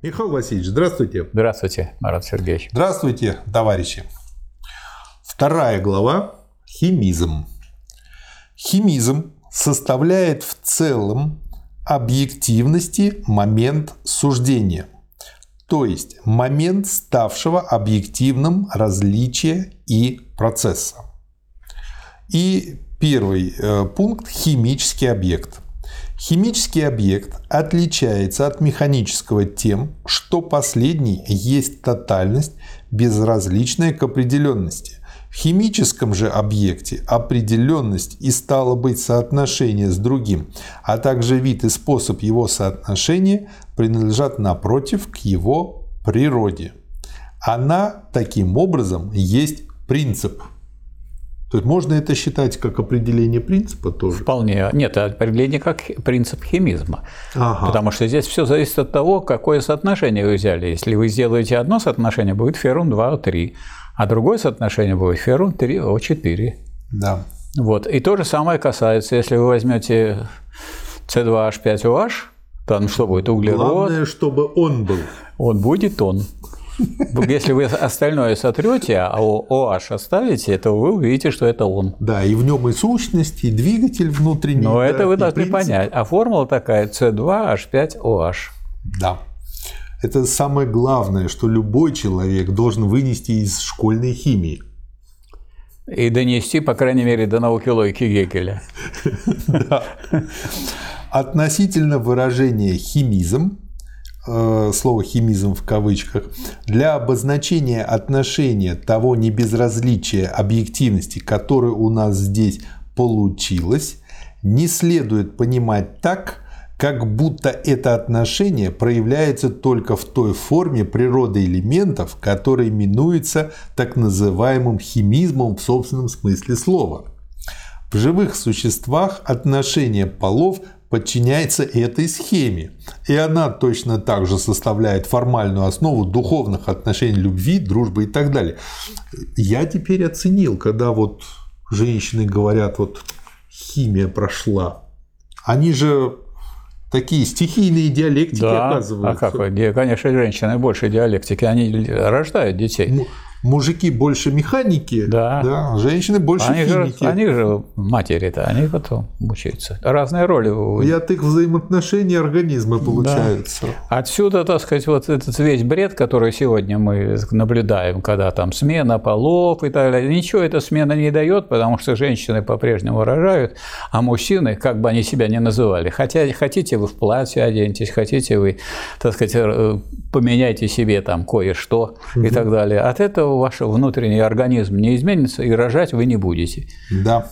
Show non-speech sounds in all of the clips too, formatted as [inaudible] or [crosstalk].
Михаил Васильевич, здравствуйте. Здравствуйте, Марат Сергеевич. Здравствуйте, товарищи. Вторая глава – химизм. Химизм составляет в целом объективности момент суждения, то есть момент ставшего объективным различия и процесса. И первый э, пункт – химический объект – Химический объект отличается от механического тем, что последний есть тотальность, безразличная к определенности. В химическом же объекте определенность и стало быть соотношение с другим, а также вид и способ его соотношения принадлежат напротив к его природе. Она таким образом есть принцип – то есть можно это считать как определение принципа тоже? Вполне. Нет, определение как принцип химизма. Ага. Потому что здесь все зависит от того, какое соотношение вы взяли. Если вы сделаете одно соотношение, будет феррум 2О3, а другое соотношение будет феррум 3О4. Да. Вот. И то же самое касается, если вы возьмете C2H5OH, там что будет? Углерод. Главное, чтобы он был. Он будет он. Если вы остальное сотрете, а OH оставите, то вы увидите, что это он. Да, и в нем и сущность, и двигатель внутренний. Но да, это вы должны принцип. понять. А формула такая C2H5OH. Да. Это самое главное, что любой человек должен вынести из школьной химии. И донести, по крайней мере, до науки логики Гегеля. [laughs] Относительно выражения химизм слово химизм в кавычках, для обозначения отношения того небезразличия объективности, которое у нас здесь получилось, не следует понимать так, как будто это отношение проявляется только в той форме природы элементов, которая именуется так называемым химизмом в собственном смысле слова. В живых существах отношение полов подчиняется этой схеме. И она точно так же составляет формальную основу духовных отношений любви, дружбы и так далее. Я теперь оценил, когда вот женщины говорят, вот химия прошла. Они же такие стихийные диалектики да, оказываются. А как? Конечно, женщины больше диалектики, они рождают детей мужики больше механики, да. Да, женщины больше они химики. Же, они же матери-то, они потом мучаются. Разные роли. И от их взаимоотношений организма получаются. Да. Отсюда, так сказать, вот этот весь бред, который сегодня мы наблюдаем, когда там смена полов и так далее. Ничего эта смена не дает, потому что женщины по-прежнему рожают, а мужчины, как бы они себя ни называли, хотя хотите вы в платье оденьтесь, хотите вы, так сказать, э, поменяйте себе там кое-что угу. и так далее. От этого ваш внутренний организм не изменится, и рожать вы не будете. Да.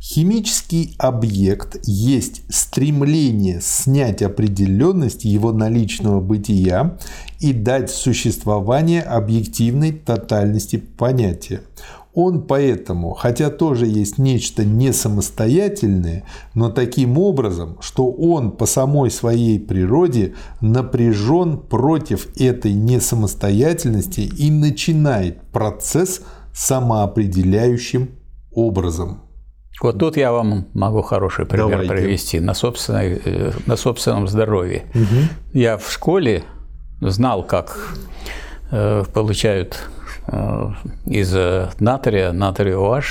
Химический объект есть стремление снять определенность его наличного бытия и дать существование объективной тотальности понятия. Он поэтому, хотя тоже есть нечто не самостоятельное, но таким образом, что он по самой своей природе напряжен против этой несамостоятельности и начинает процесс самоопределяющим образом. Вот тут я вам могу хороший пример Давайте. привести на, собственной, э, на собственном здоровье. Угу. Я в школе знал, как э, получают из натрия, натрий OH.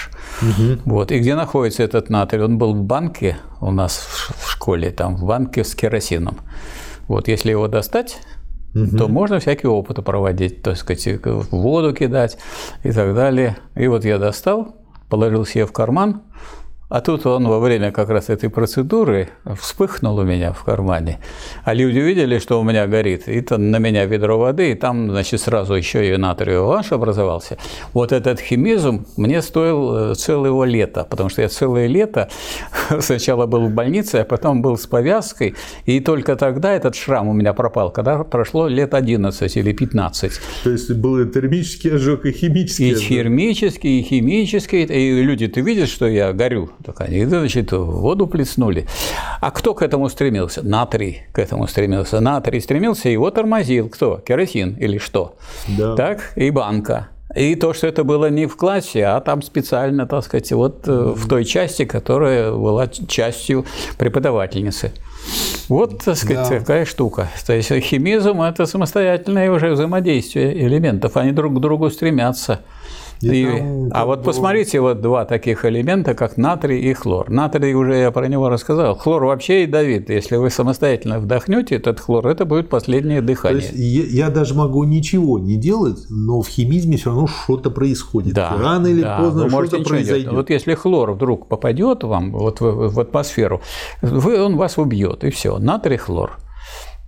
Угу. Вот. И где находится этот натрий? Он был в банке у нас в школе, там в банке с керосином. Вот если его достать, угу. то можно всякие опыты проводить, то сказать, в воду кидать и так далее. И вот я достал, положил себе в карман, а тут он во время как раз этой процедуры вспыхнул у меня в кармане. А люди увидели, что у меня горит, и там на меня ведро воды, и там, значит, сразу еще и натриевый ваш образовался. Вот этот химизм мне стоил э, целого лета, потому что я целое лето [laughs] сначала был в больнице, а потом был с повязкой, и только тогда этот шрам у меня пропал, когда прошло лет 11 или 15. То есть был термический ожог и химический и ожог? И термический, и химический, и люди, ты видишь, что я горю? Так они, значит, воду плеснули. А кто к этому стремился? Натрий к этому стремился. Натрий стремился, его тормозил кто? Керосин или что? Да. Так, и банка. И то, что это было не в классе, а там специально, так сказать, вот э, в той части, которая была частью преподавательницы. Вот, так сказать, да. такая штука. То есть химизм – это самостоятельное уже взаимодействие элементов, они друг к другу стремятся. И, а вот посмотрите, вот два таких элемента, как натрий и хлор. Натрий уже я про него рассказал. Хлор вообще ядовит. Если вы самостоятельно вдохнете этот хлор, это будет последнее дыхание. То есть я, даже могу ничего не делать, но в химизме все равно что-то происходит. Да, Рано или да, поздно что-то произойдет. Вот если хлор вдруг попадет вам вот в, в атмосферу, вы, он вас убьет, и все. Натрий, хлор.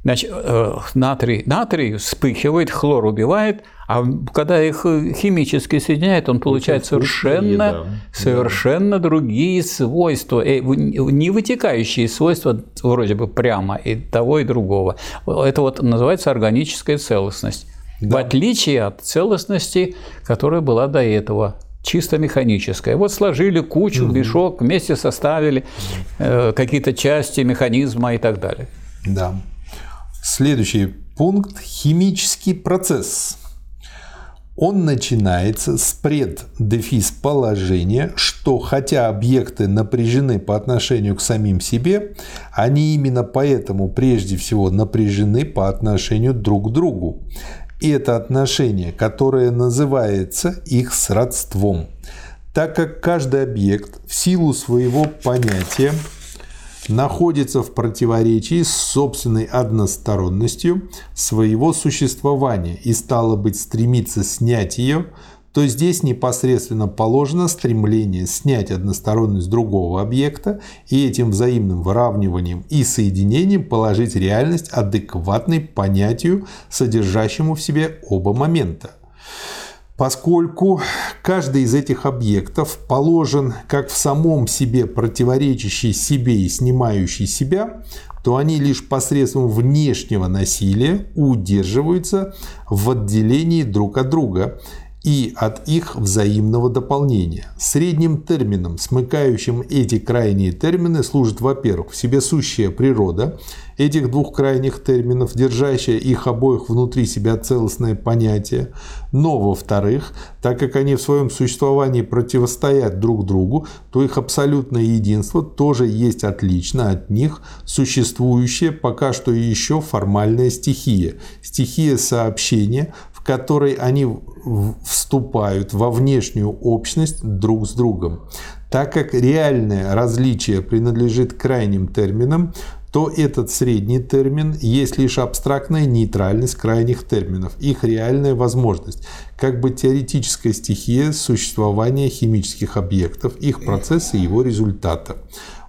Значит, э, натрий, натрий вспыхивает, хлор убивает, а когда их э, химически соединяют, он получает совершенно, да. совершенно да. другие свойства, э, не вытекающие свойства вроде бы прямо и того, и другого. Это вот называется органическая целостность. Да. В отличие от целостности, которая была до этого чисто механическая. Вот сложили кучу, угу. мешок, вместе составили э, какие-то части механизма и так далее. Да. Следующий пункт – химический процесс. Он начинается с преддефис положения, что хотя объекты напряжены по отношению к самим себе, они именно поэтому прежде всего напряжены по отношению друг к другу. И это отношение, которое называется их сродством, так как каждый объект в силу своего понятия находится в противоречии с собственной односторонностью своего существования. И стало быть стремится снять ее, то здесь непосредственно положено стремление снять односторонность другого объекта и этим взаимным выравниванием и соединением положить реальность адекватной понятию, содержащему в себе оба момента поскольку каждый из этих объектов положен как в самом себе противоречащий себе и снимающий себя, то они лишь посредством внешнего насилия удерживаются в отделении друг от друга и от их взаимного дополнения. Средним термином, смыкающим эти крайние термины, служит, во-первых, в себе сущая природа этих двух крайних терминов, держащая их обоих внутри себя целостное понятие, но, во-вторых, так как они в своем существовании противостоят друг другу, то их абсолютное единство тоже есть отлично от них существующая пока что еще формальная стихия, стихия сообщения, которой они вступают во внешнюю общность друг с другом. Так как реальное различие принадлежит крайним терминам, то этот средний термин есть лишь абстрактная нейтральность крайних терминов, их реальная возможность, как бы теоретическая стихия существования химических объектов, их процесса и его результата.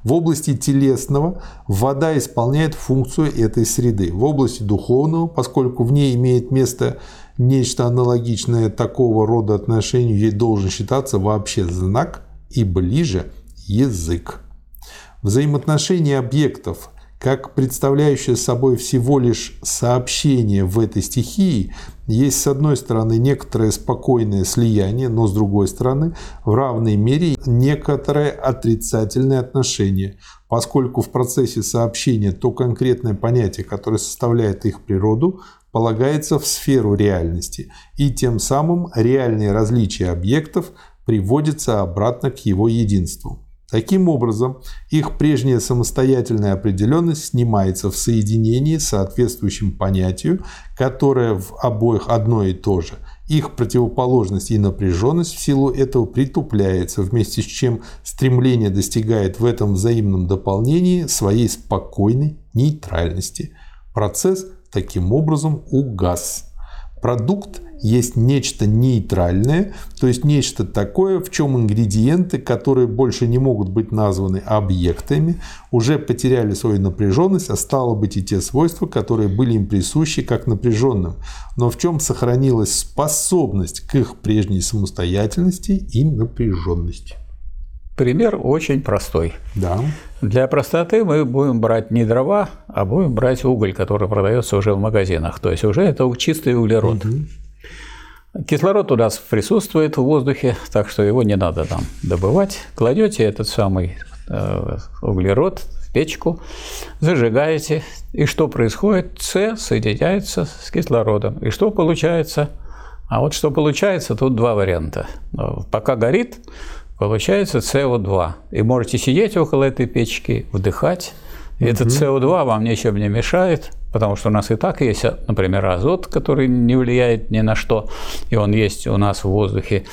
В области телесного вода исполняет функцию этой среды. В области духовного, поскольку в ней имеет место нечто аналогичное такого рода отношению, ей должен считаться вообще знак и ближе язык. Взаимоотношения объектов как представляющее собой всего лишь сообщение в этой стихии, есть с одной стороны некоторое спокойное слияние, но с другой стороны в равной мере некоторое отрицательное отношение, поскольку в процессе сообщения то конкретное понятие, которое составляет их природу, полагается в сферу реальности, и тем самым реальные различия объектов приводятся обратно к его единству. Таким образом, их прежняя самостоятельная определенность снимается в соединении с соответствующим понятию, которое в обоих одно и то же. Их противоположность и напряженность в силу этого притупляется, вместе с чем стремление достигает в этом взаимном дополнении своей спокойной нейтральности. Процесс таким образом угас. Продукт есть нечто нейтральное, то есть нечто такое, в чем ингредиенты, которые больше не могут быть названы объектами, уже потеряли свою напряженность, а стало быть и те свойства, которые были им присущи как напряженным, но в чем сохранилась способность к их прежней самостоятельности и напряженности. Пример очень простой. Да. Для простоты мы будем брать не дрова, а будем брать уголь, который продается уже в магазинах. То есть уже это чистый углерод. Угу. Кислород у нас присутствует в воздухе, так что его не надо там добывать. Кладете этот самый э, углерод в печку, зажигаете, и что происходит? С соединяется с кислородом. И что получается? А вот что получается, тут два варианта. Пока горит, получается СО2. И можете сидеть около этой печки, вдыхать. И угу. этот СО2 вам ничем не мешает, потому что у нас и так есть, например, азот, который не влияет ни на что, и он есть у нас в воздухе.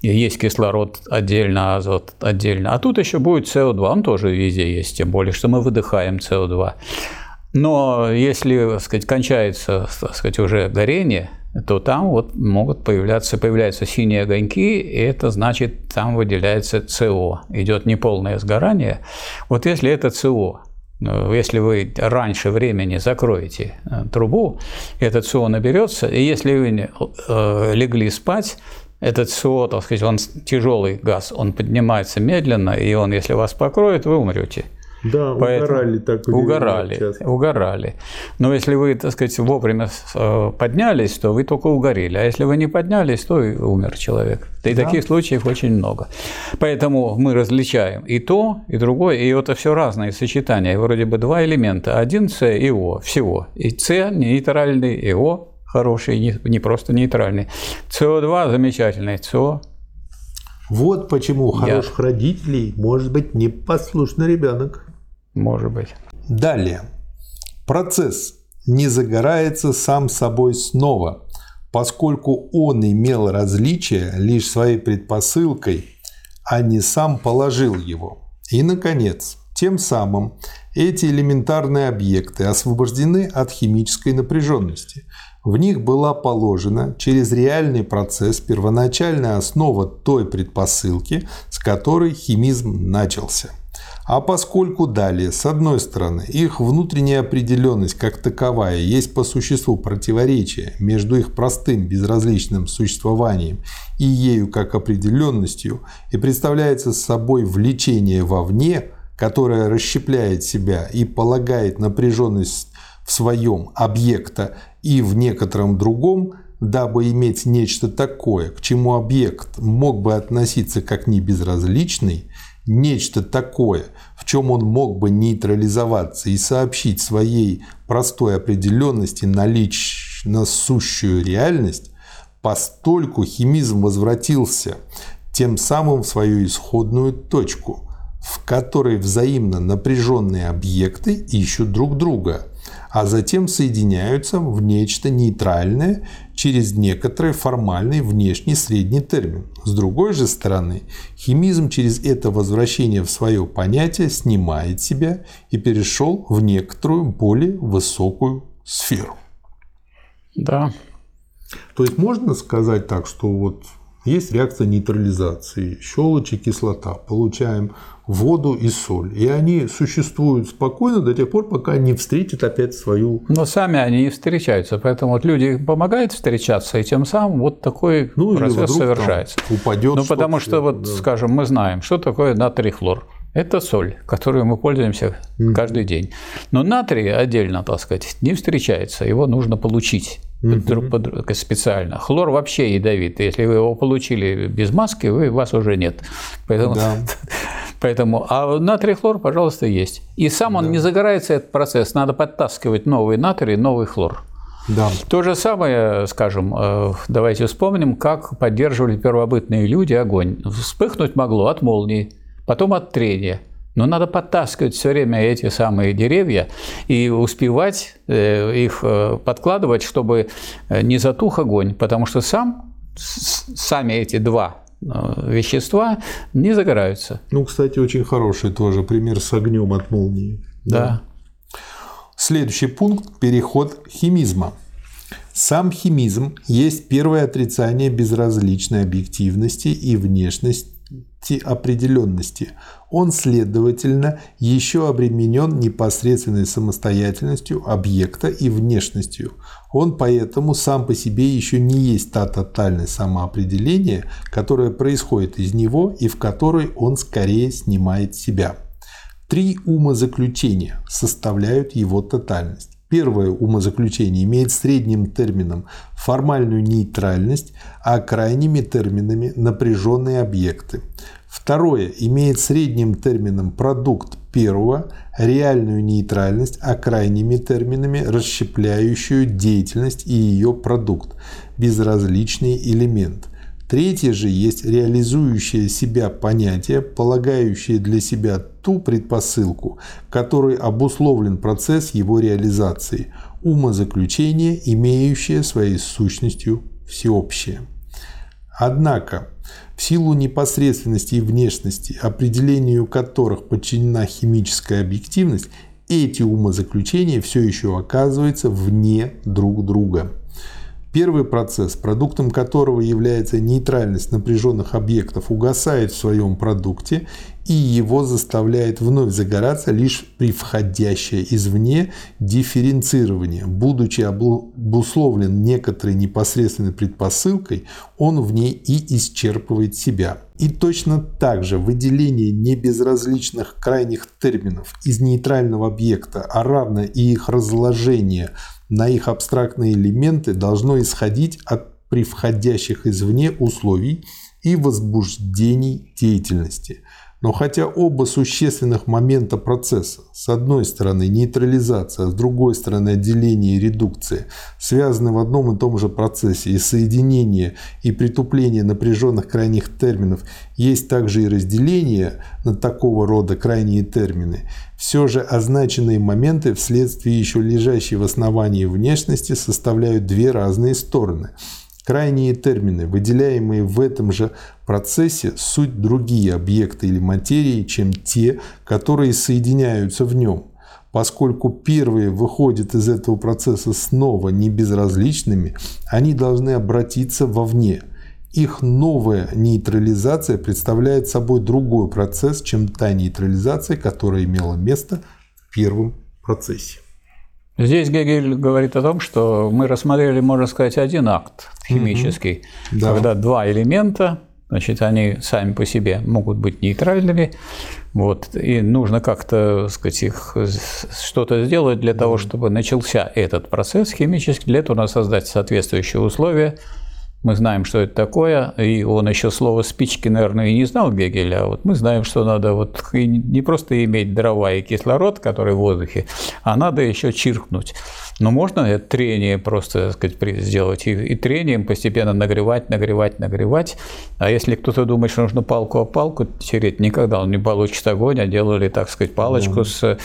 И есть кислород отдельно, азот отдельно. А тут еще будет СО2, он тоже везде есть, тем более, что мы выдыхаем СО2. Но если, так сказать, кончается, так сказать, уже горение, то там вот могут появляться, появляются синие огоньки, и это значит, там выделяется СО. Идет неполное сгорание. Вот если это СО, э, если вы раньше времени закроете э, трубу, этот СО наберется, и если вы э, легли спать, этот СО, так сказать, он тяжелый газ, он поднимается медленно, и он, если вас покроет, вы умрете. Да, Поэтому угорали так. Угорали, часто. угорали. Но если вы, так сказать, вовремя э, поднялись, то вы только угорели. А если вы не поднялись, то и умер человек. И да. таких случаев очень много. Поэтому мы различаем и то, и другое. И это все разные сочетания. Вроде бы два элемента. Один С и О всего. И С нейтральный, и О хороший, не, не просто нейтральный. СО2 замечательный, СО вот почему у хороших Я... родителей может быть непослушный ребенок. Может быть. Далее. Процесс не загорается сам собой снова, поскольку он имел различие лишь своей предпосылкой, а не сам положил его. И, наконец, тем самым эти элементарные объекты освобождены от химической напряженности. В них была положена через реальный процесс первоначальная основа той предпосылки, с которой химизм начался. А поскольку далее, с одной стороны, их внутренняя определенность как таковая есть по существу противоречие между их простым безразличным существованием и ею как определенностью и представляется собой влечение вовне, которое расщепляет себя и полагает напряженность в своем объекта и в некотором другом, дабы иметь нечто такое, к чему объект мог бы относиться как небезразличный, нечто такое, в чем он мог бы нейтрализоваться и сообщить своей простой определенности налично сущую реальность, постольку химизм возвратился тем самым в свою исходную точку, в которой взаимно напряженные объекты ищут друг друга, а затем соединяются в нечто нейтральное через некоторый формальный внешний средний термин. С другой же стороны, химизм через это возвращение в свое понятие снимает себя и перешел в некоторую более высокую сферу. Да. То есть можно сказать так, что вот есть реакция нейтрализации, щелочь и кислота. Получаем воду и соль. И они существуют спокойно до тех пор, пока не встретят опять свою... Но сами они не встречаются, поэтому вот люди помогают встречаться, и тем самым вот такой ну, процесс совершается. упадет ну, потому что, вот, да. скажем, мы знаем, что такое натрий хлор. Это соль, которую мы пользуемся mm. каждый день. Но натрий отдельно, так сказать, не встречается, его нужно получить друг под друга специально. Хлор вообще ядовит. Если вы его получили без маски, вы, вас уже нет. Поэтому, да. [laughs] поэтому, а натрий хлор, пожалуйста, есть. И сам он да. не загорается, этот процесс. Надо подтаскивать новый натрий, новый хлор. Да. То же самое, скажем, э, давайте вспомним, как поддерживали первобытные люди огонь. Вспыхнуть могло от молнии, потом от трения. Но надо подтаскивать все время эти самые деревья и успевать э, их э, подкладывать, чтобы э, не затух огонь, потому что сам, сами эти два вещества не загораются. Ну, кстати, очень хороший тоже пример с огнем от молнии. Да. да. Следующий пункт – переход химизма. Сам химизм есть первое отрицание безразличной объективности и внешности определенности. Он, следовательно, еще обременен непосредственной самостоятельностью объекта и внешностью. Он поэтому сам по себе еще не есть та тотальное самоопределение, которое происходит из него и в которой он скорее снимает себя. Три умозаключения составляют его тотальность. Первое умозаключение имеет средним термином формальную нейтральность, а крайними терминами напряженные объекты. Второе имеет средним термином продукт первого – реальную нейтральность, а крайними терминами – расщепляющую деятельность и ее продукт, безразличный элемент. Третье же есть реализующее себя понятие, полагающее для себя ту предпосылку, которой обусловлен процесс его реализации, умозаключение, имеющее своей сущностью всеобщее. Однако, в силу непосредственности и внешности, определению которых подчинена химическая объективность, эти умозаключения все еще оказываются вне друг друга. Первый процесс, продуктом которого является нейтральность напряженных объектов, угасает в своем продукте и его заставляет вновь загораться лишь при входящее извне дифференцирование. Будучи обусловлен некоторой непосредственной предпосылкой, он в ней и исчерпывает себя. И точно так же выделение небезразличных крайних терминов из нейтрального объекта, а равно и их разложение на их абстрактные элементы должно исходить от превходящих извне условий и возбуждений деятельности – но хотя оба существенных момента процесса, с одной стороны нейтрализация, с другой стороны отделение и редукция, связаны в одном и том же процессе, и соединение и притупление напряженных крайних терминов есть также и разделение на такого рода крайние термины, все же означенные моменты вследствие еще лежащей в основании внешности составляют две разные стороны – Крайние термины, выделяемые в этом же процессе, суть другие объекты или материи, чем те, которые соединяются в нем. Поскольку первые выходят из этого процесса снова не безразличными, они должны обратиться вовне. Их новая нейтрализация представляет собой другой процесс, чем та нейтрализация, которая имела место в первом процессе. Здесь Гегель говорит о том, что мы рассмотрели, можно сказать, один акт химический, угу. да. когда два элемента, значит, они сами по себе могут быть нейтральными, вот, и нужно как-то, сказать, их что-то сделать для того, чтобы начался этот процесс химический, для этого надо создать соответствующие условия, мы знаем, что это такое, и он еще слово «спички», наверное, и не знал Гегеля, а вот мы знаем, что надо вот не просто иметь дрова и кислород, который в воздухе, а надо еще чиркнуть. Но можно это трение просто так сказать, сделать и, и трением постепенно нагревать, нагревать, нагревать. А если кто-то думает, что нужно палку о палку тереть, никогда он не получит огонь, а делали, так сказать, палочку, с,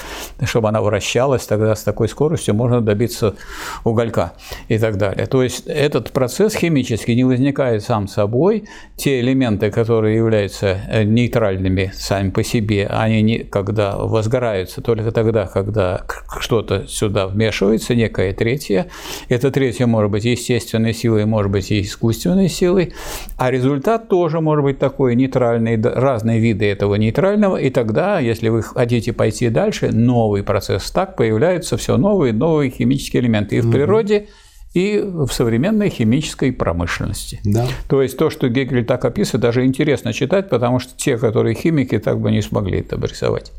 чтобы она вращалась, тогда с такой скоростью можно добиться уголька и так далее. То есть этот процесс химический не возникает сам собой. Те элементы, которые являются э, нейтральными сами по себе, они не, когда возгораются только тогда, когда что-то сюда вмешивается, некое третье. Это третье может быть естественной силой, может быть и искусственной силой. А результат тоже может быть такой нейтральный, разные виды этого нейтрального. И тогда, если вы хотите пойти дальше, новый процесс. Так появляются все новые, новые химические элементы. И в природе и в современной химической промышленности. Да. То есть то, что Гегель так описывает, даже интересно читать, потому что те, которые химики, так бы не смогли это обрисовать.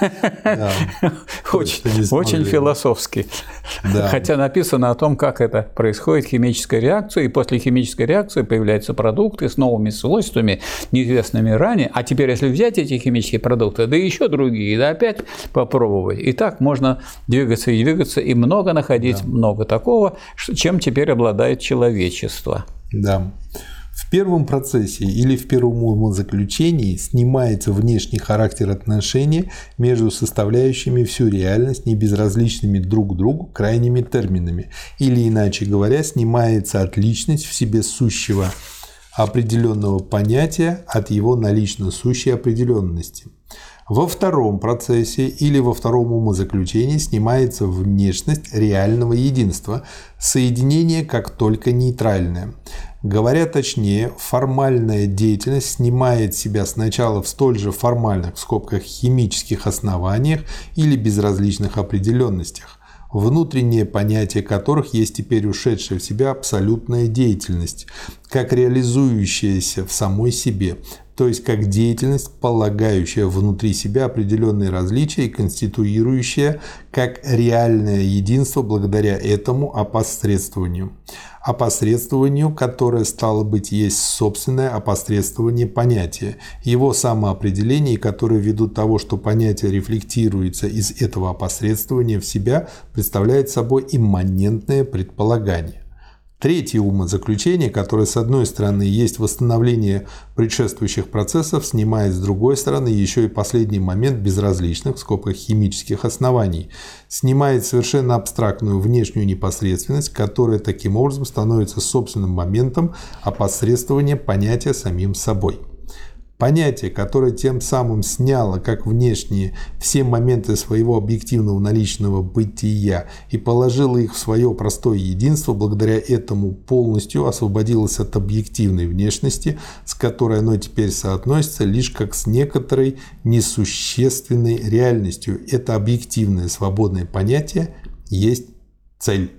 [laughs] Очень философски. Хотя написано о том, как это происходит, химическая реакция, и после химической реакции появляются продукты с новыми свойствами, неизвестными ранее. А теперь, если взять эти химические продукты, да еще другие, да опять попробовать. И так можно двигаться и двигаться, и много находить, много такого, чем теперь обладает человечество. Да. В первом процессе или в первом умозаключении снимается внешний характер отношений между составляющими всю реальность небезразличными друг другу крайними терминами, или иначе говоря, снимается отличность в себе сущего определенного понятия от его налично сущей определенности. Во втором процессе или во втором умозаключении снимается внешность реального единства, соединение как только нейтральное. Говоря точнее, формальная деятельность снимает себя сначала в столь же формальных, в скобках, химических основаниях или безразличных определенностях, внутреннее понятие которых есть теперь ушедшая в себя абсолютная деятельность, как реализующаяся в самой себе, то есть как деятельность, полагающая внутри себя определенные различия и конституирующая как реальное единство благодаря этому опосредствованию. опосредствованию, которое стало быть есть собственное опосредствование понятия, его самоопределение, которое ввиду того, что понятие рефлектируется из этого опосредствования в себя, представляет собой имманентное предполагание. Третье умозаключение, которое с одной стороны есть восстановление предшествующих процессов, снимает с другой стороны еще и последний момент безразличных, в скобках химических оснований, снимает совершенно абстрактную внешнюю непосредственность, которая таким образом становится собственным моментом опосредствования понятия самим собой. Понятие, которое тем самым сняло как внешние все моменты своего объективного наличного бытия и положило их в свое простое единство, благодаря этому полностью освободилось от объективной внешности, с которой оно теперь соотносится лишь как с некоторой несущественной реальностью. Это объективное свободное понятие есть цель.